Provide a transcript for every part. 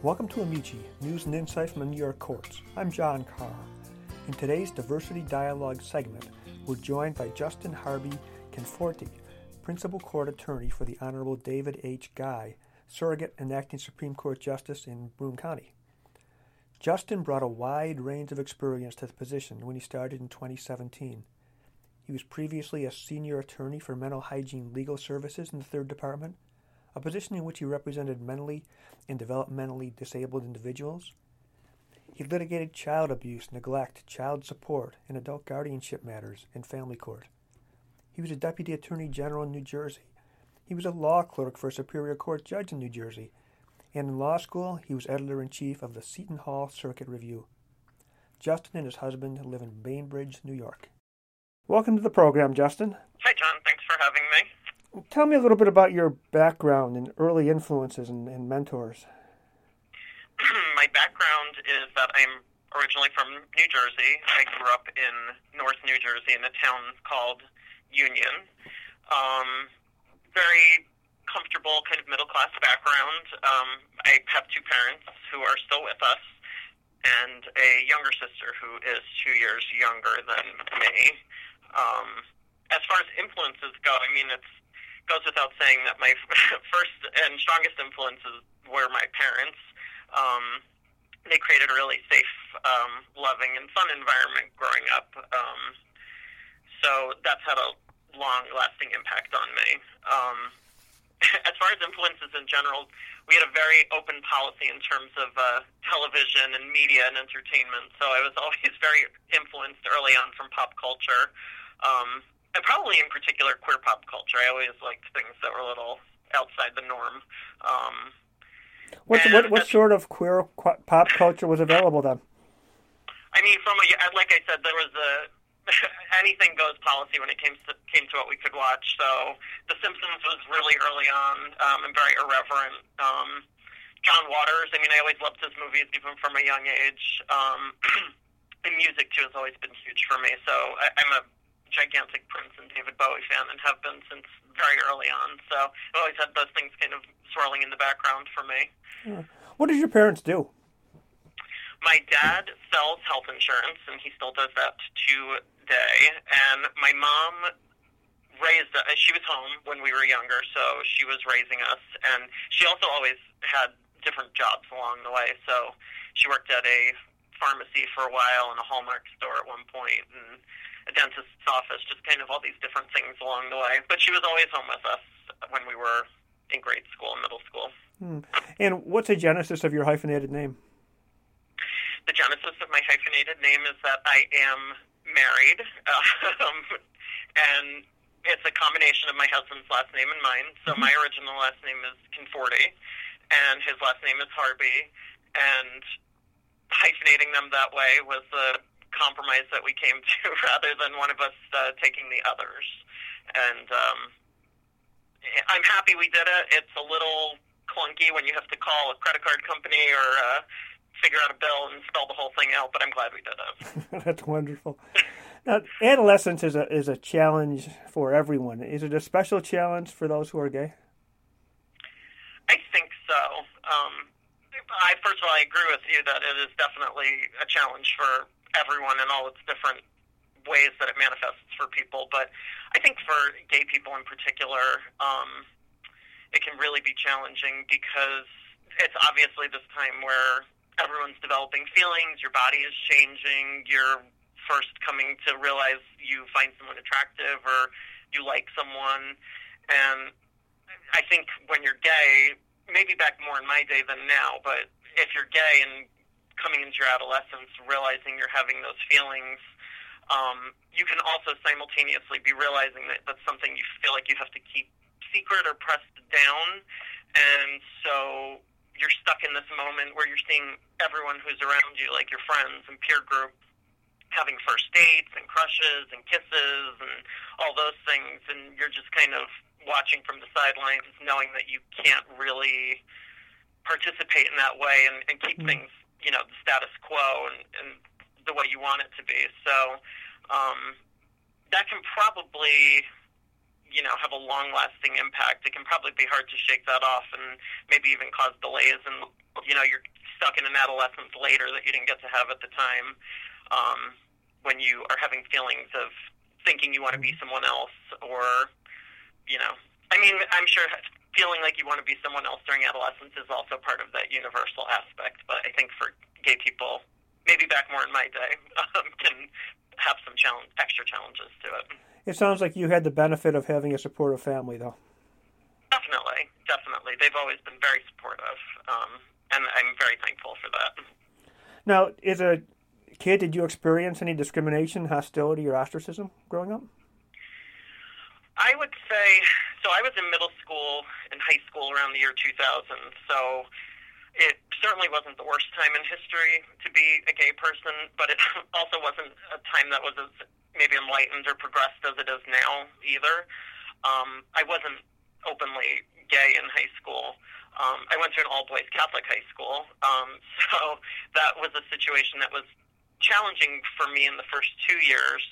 Welcome to Amici, news and insight from the New York courts. I'm John Caher. In today's Diversity Dialogue segment, we're joined by Justin Harvey Conforti, Principal Court Attorney for the Honorable David H. Guy, Surrogate and Acting Supreme Court Justice in Broome County. Justin brought a wide range of experience to the position when he started in 2017. He was previously a senior attorney for mental hygiene legal services in the Third Department a position in which he represented mentally and developmentally disabled individuals. He litigated child abuse, neglect, child support, and adult guardianship matters in family court. He was a deputy attorney general in New Jersey. He was a law clerk for a superior court judge in New Jersey. And in law school, he was editor in chief of the Seton Hall Circuit Review. Justin and his husband live in Bainbridge, New York. Welcome to the program, Justin. Hi, John. Thanks for having me. Tell me a little bit about your background and early influences and, and mentors. My background is that I'm originally from New Jersey. I grew up in North New Jersey in a town called Union. Um, very comfortable, kind of middle class background. Um, I have two parents who are still with us, and a younger sister who is two years younger than me. Um, as far as influences go, I mean, it's goes without saying that my first and strongest influences were my parents. Um, they created a really safe, um, loving, and fun environment growing up. Um, so that's had a long-lasting impact on me. Um, as far as influences in general, we had a very open policy in terms of uh, television and media and entertainment. So I was always very influenced early on from pop culture. Um, and probably in particular queer pop culture. I always liked things that were a little outside the norm. Um, what what, what sort of queer pop culture was available then? I mean, from a, like I said, there was a anything goes policy when it came to came to what we could watch. So The Simpsons was really early on um, and very irreverent. Um, John Waters. I mean, I always loved his movies even from a young age. Um, and music too has always been huge for me. So I, I'm a gigantic Prince and David Bowie fan and have been since very early on. So I've always had those things kind of swirling in the background for me. Yeah. What did your parents do? My dad sells health insurance, and he still does that today. And my mom raised us. She was home when we were younger, so she was raising us. And she also always had different jobs along the way. So she worked at a pharmacy for a while and a Hallmark store at one point, and a dentist's office, just kind of all these different things along the way. But she was always home with us when we were in grade school and middle school. Hmm. And what's the genesis of your hyphenated name? The genesis of my hyphenated name is that I am married, um, and it's a combination of my husband's last name and mine. So mm-hmm. my original last name is Conforti, and his last name is Harvey, and hyphenating them that way was the compromise that we came to rather than one of us uh, taking the others. And um, I'm happy we did it. It's a little clunky when you have to call a credit card company or uh, figure out a bill and spell the whole thing out, but I'm glad we did it. That's wonderful. Now, adolescence is a is a challenge for everyone. Is it a special challenge for those who are gay? I think so. Um, I first of all, I agree with you that it is definitely a challenge for everyone and all its different ways that it manifests for people. But I think for gay people in particular, um, it can really be challenging because it's obviously this time where everyone's developing feelings, your body is changing, you're first coming to realize you find someone attractive or you like someone. And I think when you're gay, maybe back more in my day than now, but if you're gay and coming into your adolescence, realizing you're having those feelings, um, you can also simultaneously be realizing that that's something you feel like you have to keep secret or pressed down. And so you're stuck in this moment where you're seeing everyone who's around you, like your friends and peer group, having first dates and crushes and kisses and all those things. And you're just kind of watching from the sidelines, knowing that you can't really participate in that way and, and keep mm-hmm. things you know the status quo and, and the way you want it to be. So um, that can probably you know have a long lasting impact, it can probably be hard to shake that off and maybe even cause delays. And you know, you're stuck in an adolescence later that you didn't get to have at the time. Um, when you are having feelings of thinking you want to be someone else, or you know, I mean, I'm sure feeling like you want to be someone else during adolescence is also part of that universal aspect. But I think for gay people, maybe back more in my day, um, can have some challenge, extra challenges to it. It sounds like you had the benefit of having a supportive family, though. Definitely, definitely. They've always been very supportive, um, and I'm very thankful for that. Now, as a kid, did you experience any discrimination, hostility, or ostracism growing up? I would say so. I was in middle school and high school around the year 2000, so it certainly wasn't the worst time in history to be a gay person, but it also wasn't a time that was as maybe enlightened or progressed as it is now either. Um, I wasn't openly gay in high school. Um, I went to an all boys Catholic high school, um, so that was a situation that was challenging for me in the first two years,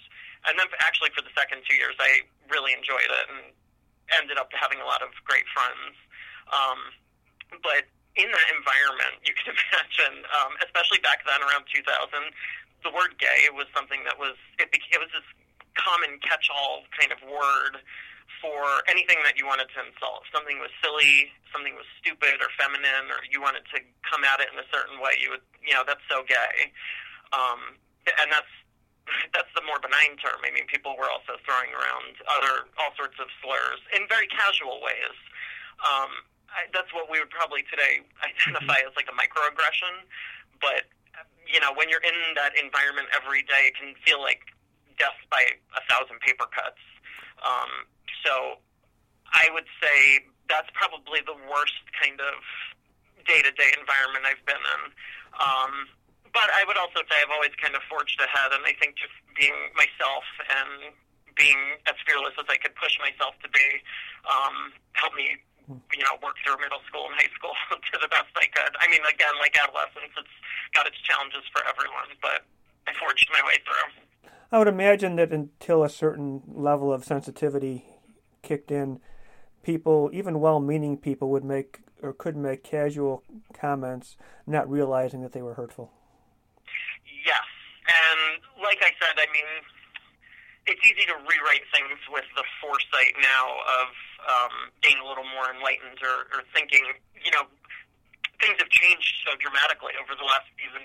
and then actually for the second two years, I really enjoyed it and ended up having a lot of great friends. Um, but in that environment, you can imagine, um, especially back then around 2000, the word gay was something that was it, became, it was this common catch-all kind of word for anything that you wanted to insult. If something was silly, something was stupid or feminine, or you wanted to come at it in a certain way, you would, you know, that's so gay. Um, and that's that's the more benign term. I mean, people were also throwing around other all sorts of slurs in very casual ways. Um, I, that's what we would probably today identify mm-hmm. as like a microaggression, but you know, when you're in that environment every day, it can feel like death by a thousand paper cuts. Um, so I would say that's probably the worst kind of day to day environment I've been in. Um, but I would also say I've always kind of forged ahead, and I think just being myself and being as fearless as I could push myself to be um, helped me you know, work through middle school and high school to the best I could. I mean, again, like adolescence, it's got its challenges for everyone, but I forged my way through. I would imagine that until a certain level of sensitivity kicked in, people, even well-meaning people, would make or could make casual comments, not realizing that they were hurtful. Yes, and like I said, I mean, it's easy to rewrite things with the foresight now of um, being a little more enlightened or, or thinking, you know, things have changed so dramatically over the last even,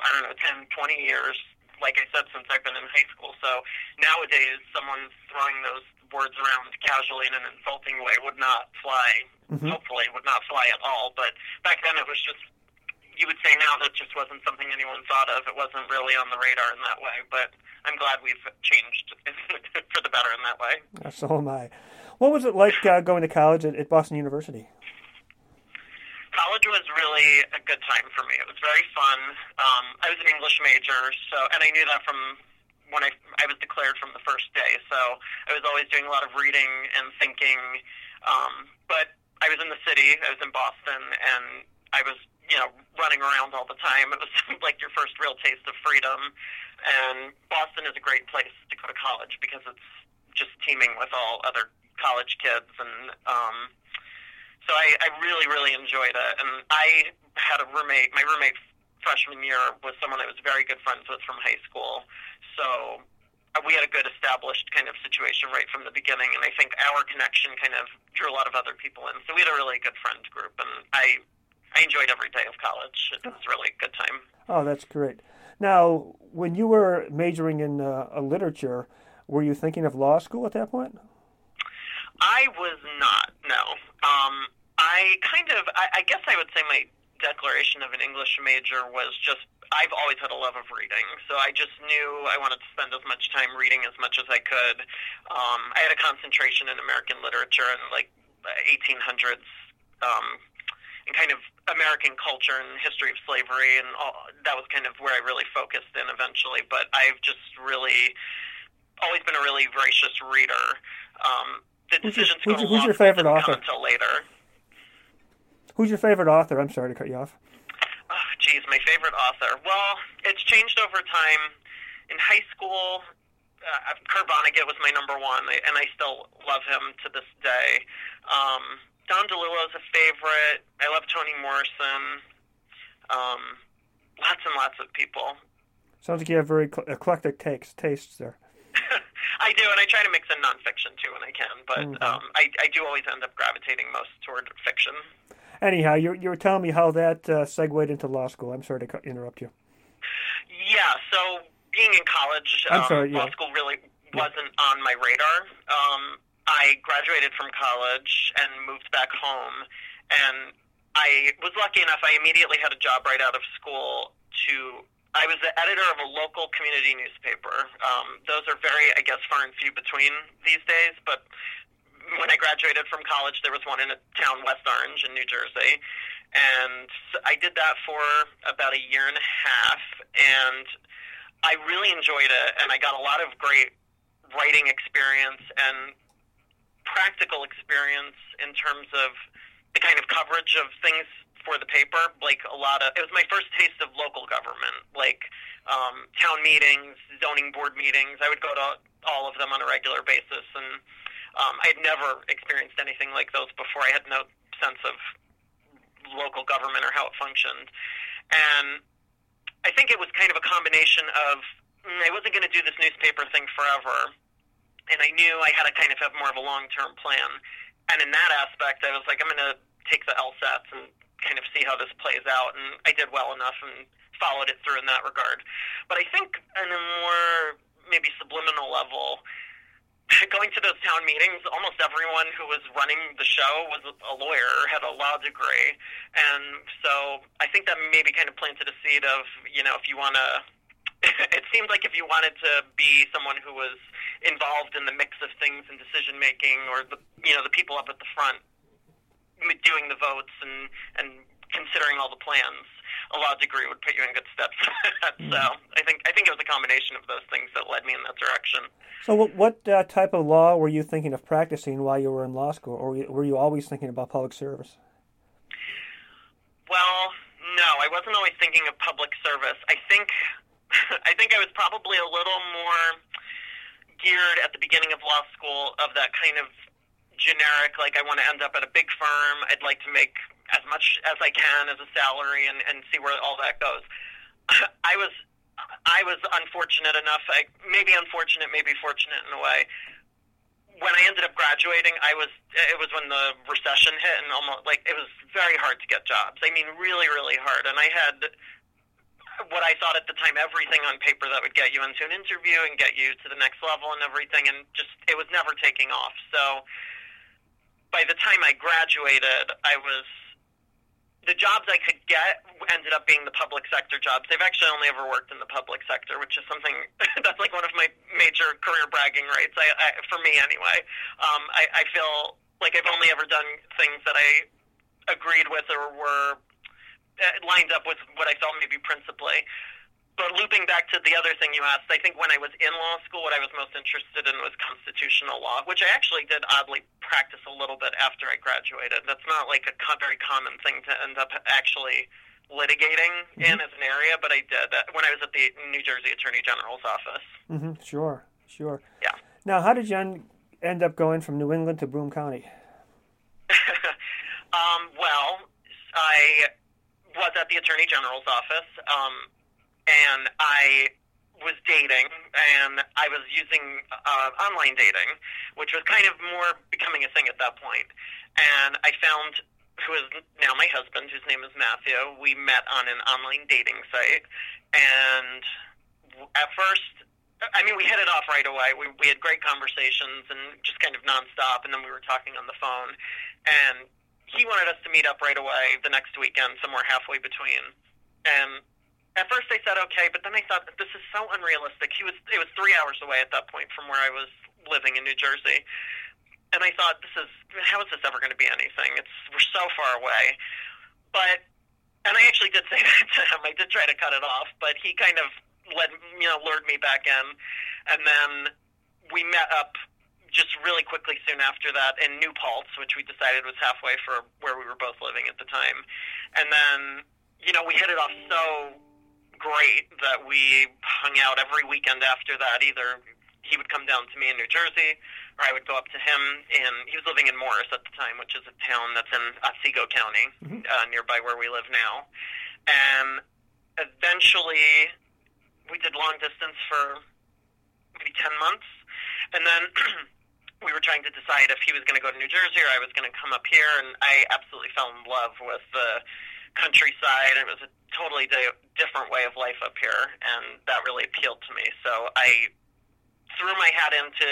I don't know, 10, 20 years, like I said, since I've been in high school. So nowadays, someone throwing those words around casually in an insulting way would not fly, mm-hmm. hopefully, would not fly at all. But back then, it was just you would say now that just wasn't something anyone thought of. It wasn't really on the radar in that way. But I'm glad we've changed for the better in that way. So am I. What was it like uh, going to college at, at Boston University? College was really a good time for me. It was very fun. Um, I was an English major, so and I knew that from when I I was declared from the first day. So I was always doing a lot of reading and thinking. Um, but I was in the city. I was in Boston, and I was you know, running around all the time. It was like your first real taste of freedom. And Boston is a great place to go to college because it's just teeming with all other college kids. And um, so I, I really, really enjoyed it. And I had a roommate, my roommate freshman year was someone I was very good friends with from high school. So we had a good established kind of situation right from the beginning, and I think our connection kind of drew a lot of other people in. So we had a really good friend group, and I I enjoyed every day of college. It was really a good time. Oh, that's great. Now, when you were majoring in uh, literature, were you thinking of law school at that point? I was not. No. Um, I kind of. I, I guess I would say my declaration of an English major was just. I've always had a love of reading, so I just knew I wanted to spend as much time reading as much as I could. Um, I had a concentration in American literature and like 1800s um, and kind of American culture and history of slavery, and all, that was kind of where I really focused in eventually. But I've just really always been a really voracious reader. Um, the who's decision your, go who's, who's your favorite author? Until later. Who's your favorite author? I'm sorry to cut you off. Oh, geez, my favorite author. Well, it's changed over time. In high school, uh, Kurt Vonnegut was my number one, and I still love him to this day. Um, Don DeLillo is a favorite. I love Toni Morrison. Um, lots and lots of people. Sounds like you have very eclectic takes, tastes there. I do, and I try to mix in nonfiction too when I can. But mm-hmm. um, I, I do always end up gravitating most toward fiction. Anyhow, you you were telling me how that uh, segued into law school. I'm sorry to interrupt you. Yeah, so being in college, I'm um, sorry, yeah. law school really wasn't on my radar. Um, I graduated from college and moved back home, and I was lucky enough. I immediately had a job right out of school to I was the editor of a local community newspaper. Um, those are very, I guess, far and few between these days. But when I graduated from college, there was one in a town, West Orange, in New Jersey, and I did that for about a year and a half, and I really enjoyed it, and I got a lot of great writing experience and practical experience in terms of the kind of coverage of things for the paper. Like a lot of, it was my first taste of local government, like um, town meetings, zoning board meetings. I would go to all of them on a regular basis, and um, I had never experienced anything like those before. I had no sense of local government or how it functioned, and I think it was kind of a combination of mm, I wasn't going to do this newspaper thing forever, and I knew I had to kind of have more of a long term plan. And in that aspect, I was like, I'm going to take the LSATs and kind of see how this plays out. And I did well enough and followed it through in that regard. But I think on a more maybe subliminal level, going to those town meetings, almost everyone who was running the show was a lawyer had a law degree. And so I think that maybe kind of planted a seed of, you know, if you want to, it seemed like if you wanted to be someone who was involved in the mix of things and decision making or the, you know, the people up at the front, doing the votes and and considering all the plans, a law degree would put you in good stead for that. So I think I think it was a combination of those things that led me in that direction. So what, what uh, type of law were you thinking of practicing while you were in law school, or were you always thinking about public service? Well, no, I wasn't always thinking of public service. I think I think I was probably a little more geared at the beginning of law school of that kind of generic, like I want to end up at a big firm. I'd like to make as much as I can as a salary and, and see where all that goes. I was I was unfortunate enough, I, maybe unfortunate, maybe fortunate in a way. When I ended up graduating, I was it was when the recession hit and almost like it was very hard to get jobs. I mean, really, really hard. And I had what I thought at the time everything on paper that would get you into an interview and get you to the next level and everything, and just it was never taking off. So by the time I graduated, I was the jobs I could get ended up being the public sector jobs. They've actually only ever worked in the public sector, which is something that's like one of my major career bragging rights. I, I for me anyway. Um, I, I feel like I've only ever done things that I agreed with or were uh, lined up with what I felt maybe principally but looping back to the other thing you asked, I think when I was in law school, what I was most interested in was constitutional law, which I actually did oddly practice a little bit after I graduated. That's not like a very common thing to end up actually litigating mm-hmm. in as an area, but I did that when I was at the New Jersey Attorney General's office. Mm-hmm. Sure, sure. Yeah. Now, how did you end up going from New England to Broome County? um, well, I was at the Attorney General's office. Um, and I was dating, and I was using uh, online dating, which was kind of more becoming a thing at that point. And I found who is now my husband, whose name is Matthew. We met on an online dating site, and at first, I mean, we hit it off right away. We we had great conversations and just kind of nonstop, and then we were talking on the phone, and he wanted us to meet up right away the next weekend, somewhere halfway between, and at first I said okay, but then I thought this is so unrealistic. He was it was three hours away at that point from where I was living in New Jersey, and I thought this is how is this ever going to be anything? It's we're so far away, but and I actually did say that to him. I did try to cut it off, but he kind of led you know lured me back in, and then we met up just really quickly soon after that in New Paltz, which we decided was halfway for where we were both living at the time, and then you know we hit it off so great that we hung out every weekend after that, either he would come down to me in New Jersey, or I would go up to him. In he was living in Morris at the time, which is a town that's in Otsego County, mm-hmm. uh, nearby where we live now. And eventually, we did long distance for maybe ten months, and then. we were trying to decide if he was going to go to New Jersey or I was going to come up here, and I absolutely fell in love with the countryside. It was a totally di- different way of life up here, and that really appealed to me. So I threw my hat in to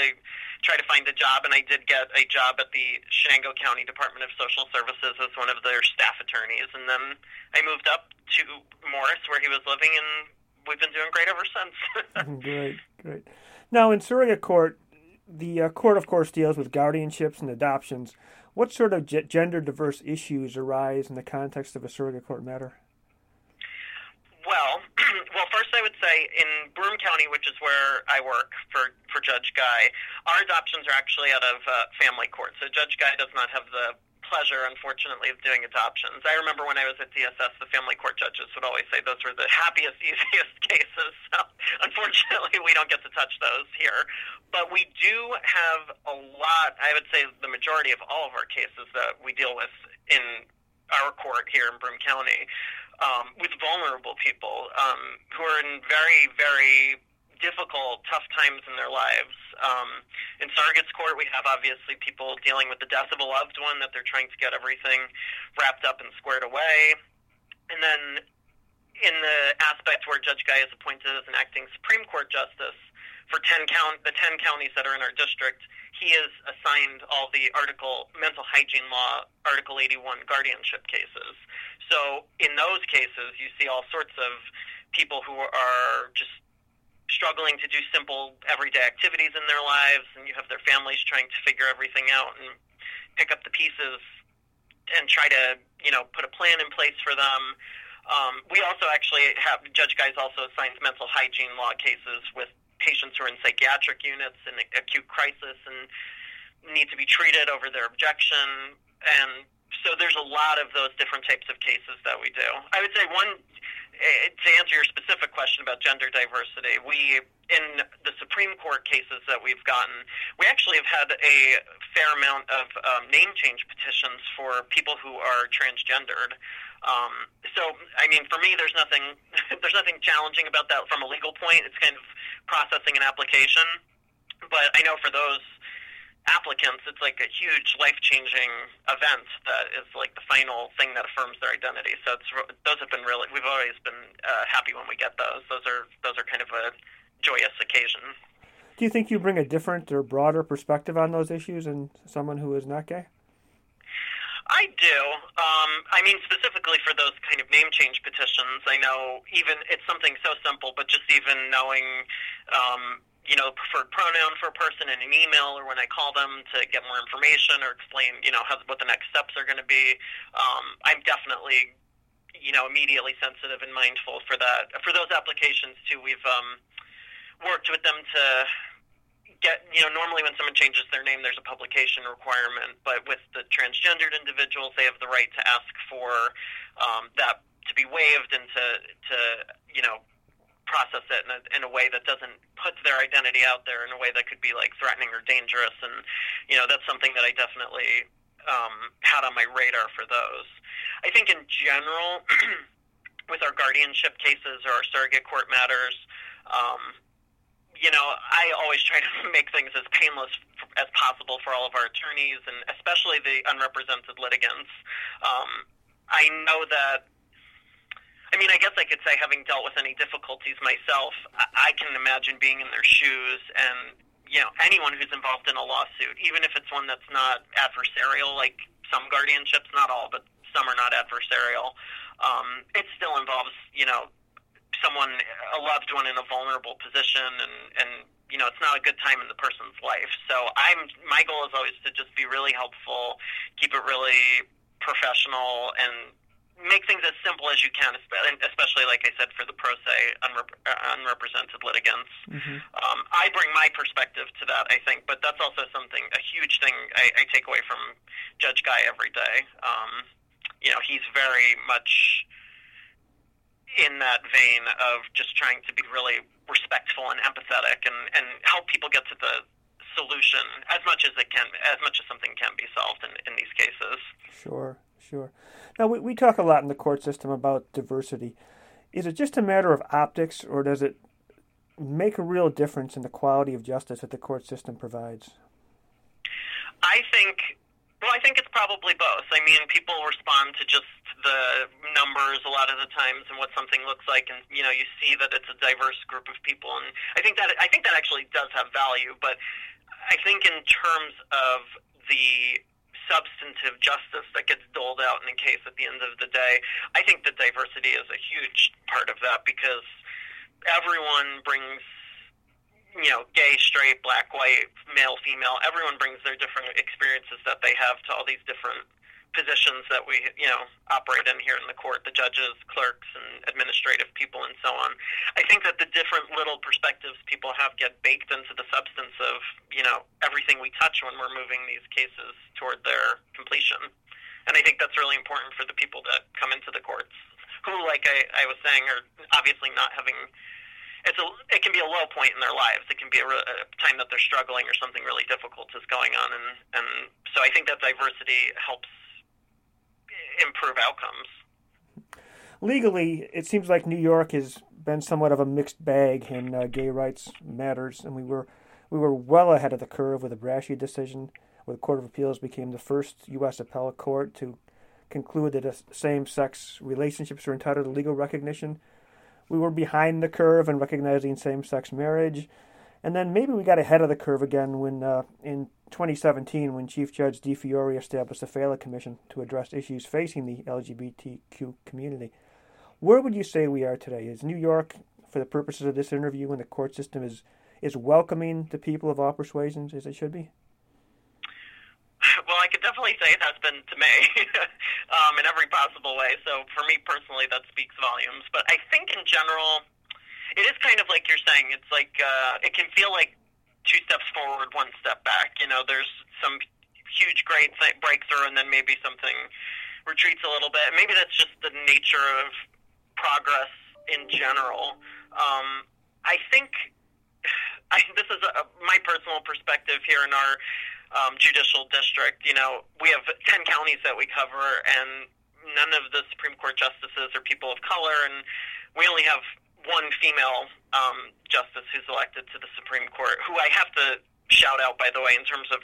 try to find a job, and I did get a job at the Chenango County Department of Social Services as one of their staff attorneys. And then I moved up to Morris, where he was living, and we've been doing great ever since. great, great. Now, in surrogate court, the uh, court, of course, deals with guardianships and adoptions. What sort of g- gender diverse issues arise in the context of a surrogate court matter? Well, well, first I would say in Broome County, which is where I work for for Judge Guy, our adoptions are actually out of uh, family court. So Judge Guy does not have the pleasure, unfortunately, of doing adoptions. I remember when I was at DSS, the family court judges would always say those were the happiest, easiest cases. So unfortunately, we don't get to touch those here. But we do have a lot, I would say the majority of all of our cases that we deal with in our court here in Broome County um, with vulnerable people um, who are in very, very difficult, tough times in their lives. Um, in surrogates court, we have obviously people dealing with the death of a loved one that they're trying to get everything wrapped up and squared away. And then in the aspect where Judge Guy is appointed as an acting Supreme Court justice for 10 count the 10 counties that are in our district, he is assigned all the article mental hygiene law article 81 guardianship cases. So in those cases, you see all sorts of people who are just struggling to do simple everyday activities in their lives, and you have their families trying to figure everything out and pick up the pieces and try to you know put a plan in place for them. Um, we also actually have Judge Guys also assigns mental hygiene law cases with patients who are in psychiatric units in acute crisis and need to be treated over their objection and so there's a lot of those different types of cases that we do. I would say one to answer your specific question about gender diversity, we in the Supreme Court cases that we've gotten, we actually have had a fair amount of um, name change petitions for people who are transgendered. Um, so, I mean, for me, there's nothing there's nothing challenging about that from a legal point. It's kind of processing an application, but I know for those applicants, it's like a huge life changing event that is like the final thing that affirms their identity. So it's those have been really we've always been uh, happy when we get those. Those are those are kind of a joyous occasion. Do you think you bring a different or broader perspective on those issues than someone who is not gay? I do. Um, I mean, specifically for those kind of name change petitions, I know even it's something so simple, but just even knowing um, you know, preferred pronoun for a person in an email or when I call them to get more information or explain, you know, how, what the next steps are going to be. Um, I'm definitely, you know, immediately sensitive and mindful for that. For those applications too, we've um, worked with them to get, you know, normally when someone changes their name, there's a publication requirement, but with the transgendered individuals, they have the right to ask for um, that to be waived and to, to you know, process it in a, in a way that doesn't put their identity out there in a way that could be like threatening or dangerous. And you know, that's something that I definitely um, had on my radar for those. I think in general, with our guardianship cases or our surrogate court matters. Um, you know, I always try to make things as painless as possible for all of our attorneys and especially the unrepresented litigants. Um, I know that I mean, I guess I could say, having dealt with any difficulties myself, I can imagine being in their shoes and, you know, anyone who's involved in a lawsuit, even if it's one that's not adversarial, like some guardianships, not all, but some are not adversarial, um, it still involves, you know, someone, a loved one in a vulnerable position and, and, you know, it's not a good time in the person's life. So I'm, my goal is always to just be really helpful, keep it really professional and make things as simple as you can, especially like I said for the pro se unrep- uh, unrepresented litigants. Mm-hmm. Um, I bring my perspective to that, I think, but that's also something a huge thing I, I take away from Judge Guy every day. Um, you know, he's very much in that vein of just trying to be really respectful and empathetic and, and help people get to the solution as much as it can, as much as something can be solved in, in these cases. Sure, sure. Now, we, we talk a lot in the court system about diversity. Is it just a matter of optics, or does it make a real difference in the quality of justice that the court system provides? I think well, I think it's probably both. I mean, people respond to just the numbers a lot of the times and what something looks like, and you know, you see that it's a diverse group of people, and I think that I think that actually does have value. But I think in terms of the substantive justice that gets doled out in a case at the end of the day, I think that diversity is a huge part of that because everyone brings you know, gay, straight, black, white, male, female, everyone brings their different experiences that they have to all these different positions that we, you know, operate in here in the court, the judges, clerks, and administrative people, and so on. I think that the different little perspectives people have get baked into the substance of, you know, everything we touch when we're moving these cases toward their completion. And I think that's really important for the people that come into the courts, who, like I, I was saying, are obviously not having it's a it can be a low point in their lives. It can be a, a time that they're struggling or something really difficult is going on, and and so I think that diversity helps improve outcomes. Legally, it seems like New York has been somewhat of a mixed bag in uh, gay rights matters, and we were we were well ahead of the curve with the Braschi decision, where the Court of Appeals became the first U.S. appellate court to conclude that same-sex relationships are entitled to legal recognition we were behind the curve in recognizing same-sex marriage, and then maybe we got ahead of the curve again when uh, in 2017 when Chief Judge DiFiore established the Failla Commission to address issues facing the LGBTQ community. Where would you say we are today? Is New York, for the purposes of this interview, and the court system is is welcoming the people of all persuasions as it should be? Well, I could definitely say it has been to me um, in every possible way. So for me personally, that speaks volumes. But I think in general, it is kind of like you're saying. It's like uh, it can feel like two steps forward, one step back. You know, there's some huge, great th- breakthrough, and then maybe something retreats a little bit. Maybe that's just the nature of progress in general. Um, I think I, this is a, my personal perspective here in our um, judicial district. You know, we have 10 counties that we cover, and none of the Supreme Court justices are people of color, and we only have one female um, justice who's elected to the Supreme Court, who I have to shout out, by the way, in terms of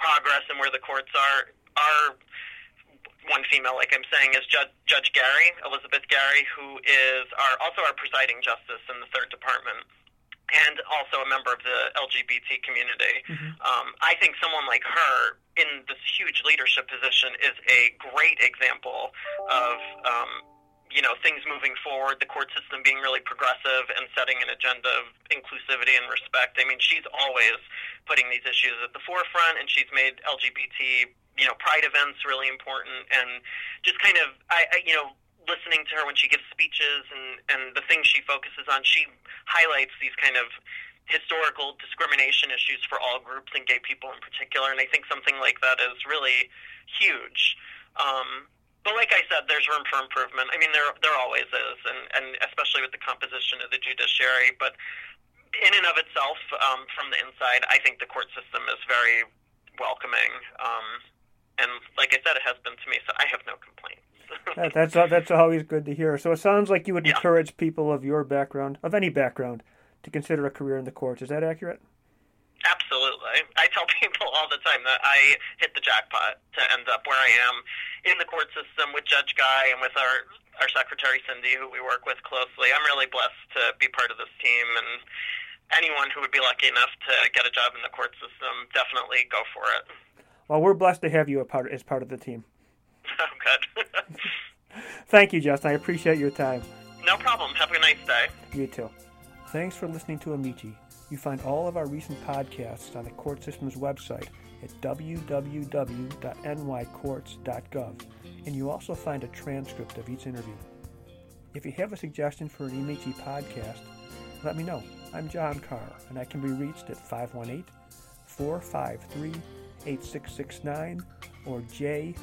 progress and where the courts are. Our one female, like I'm saying, is Judge, Judge Garry, Elizabeth Garry, who is our also our presiding justice in the third department and also a member of the LGBT community. Mm-hmm. Um, I think someone like her in this huge leadership position is a great example of. Um, you know things moving forward, the court system being really progressive and setting an agenda of inclusivity and respect. I mean, she's always putting these issues at the forefront, and she's made LGBT, you know, pride events really important, and just kind of, I, I you know, listening to her when she gives speeches and and the things she focuses on, she highlights these kind of historical discrimination issues for all groups and gay people in particular. And I think something like that is really huge. Um, but like I said, there's room for improvement. I mean, there there always is, and and especially with the composition of the judiciary. But in and of itself, um, from the inside, I think the court system is very welcoming. Um, and like I said, it has been to me, so I have no complaints that, that's that's always good to hear. So it sounds like you would yeah. encourage people of your background, of any background, to consider a career in the courts. Is that accurate? Absolutely. I tell people all the time that I hit the jackpot to end up where I am in the court system with Judge Guy and with our our secretary Cindy, who we work with closely. I'm really blessed to be part of this team, and anyone who would be lucky enough to get a job in the court system, definitely go for it. Well, we're blessed to have you as part of the team. Oh, good. Thank you, Justin. I appreciate your time. No problem. Have a nice day. You too. Thanks for listening to Amici. You find all of our recent podcasts on the court system's website at www.nycourts.gov, and you also find a transcript of each interview. If you have a suggestion for an Amici podcast, let me know. I'm John Caher, and I can be reached at 518 453 8669 or jcaher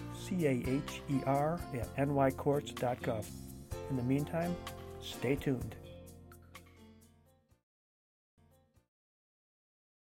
at nycourts.gov. In the meantime, stay tuned.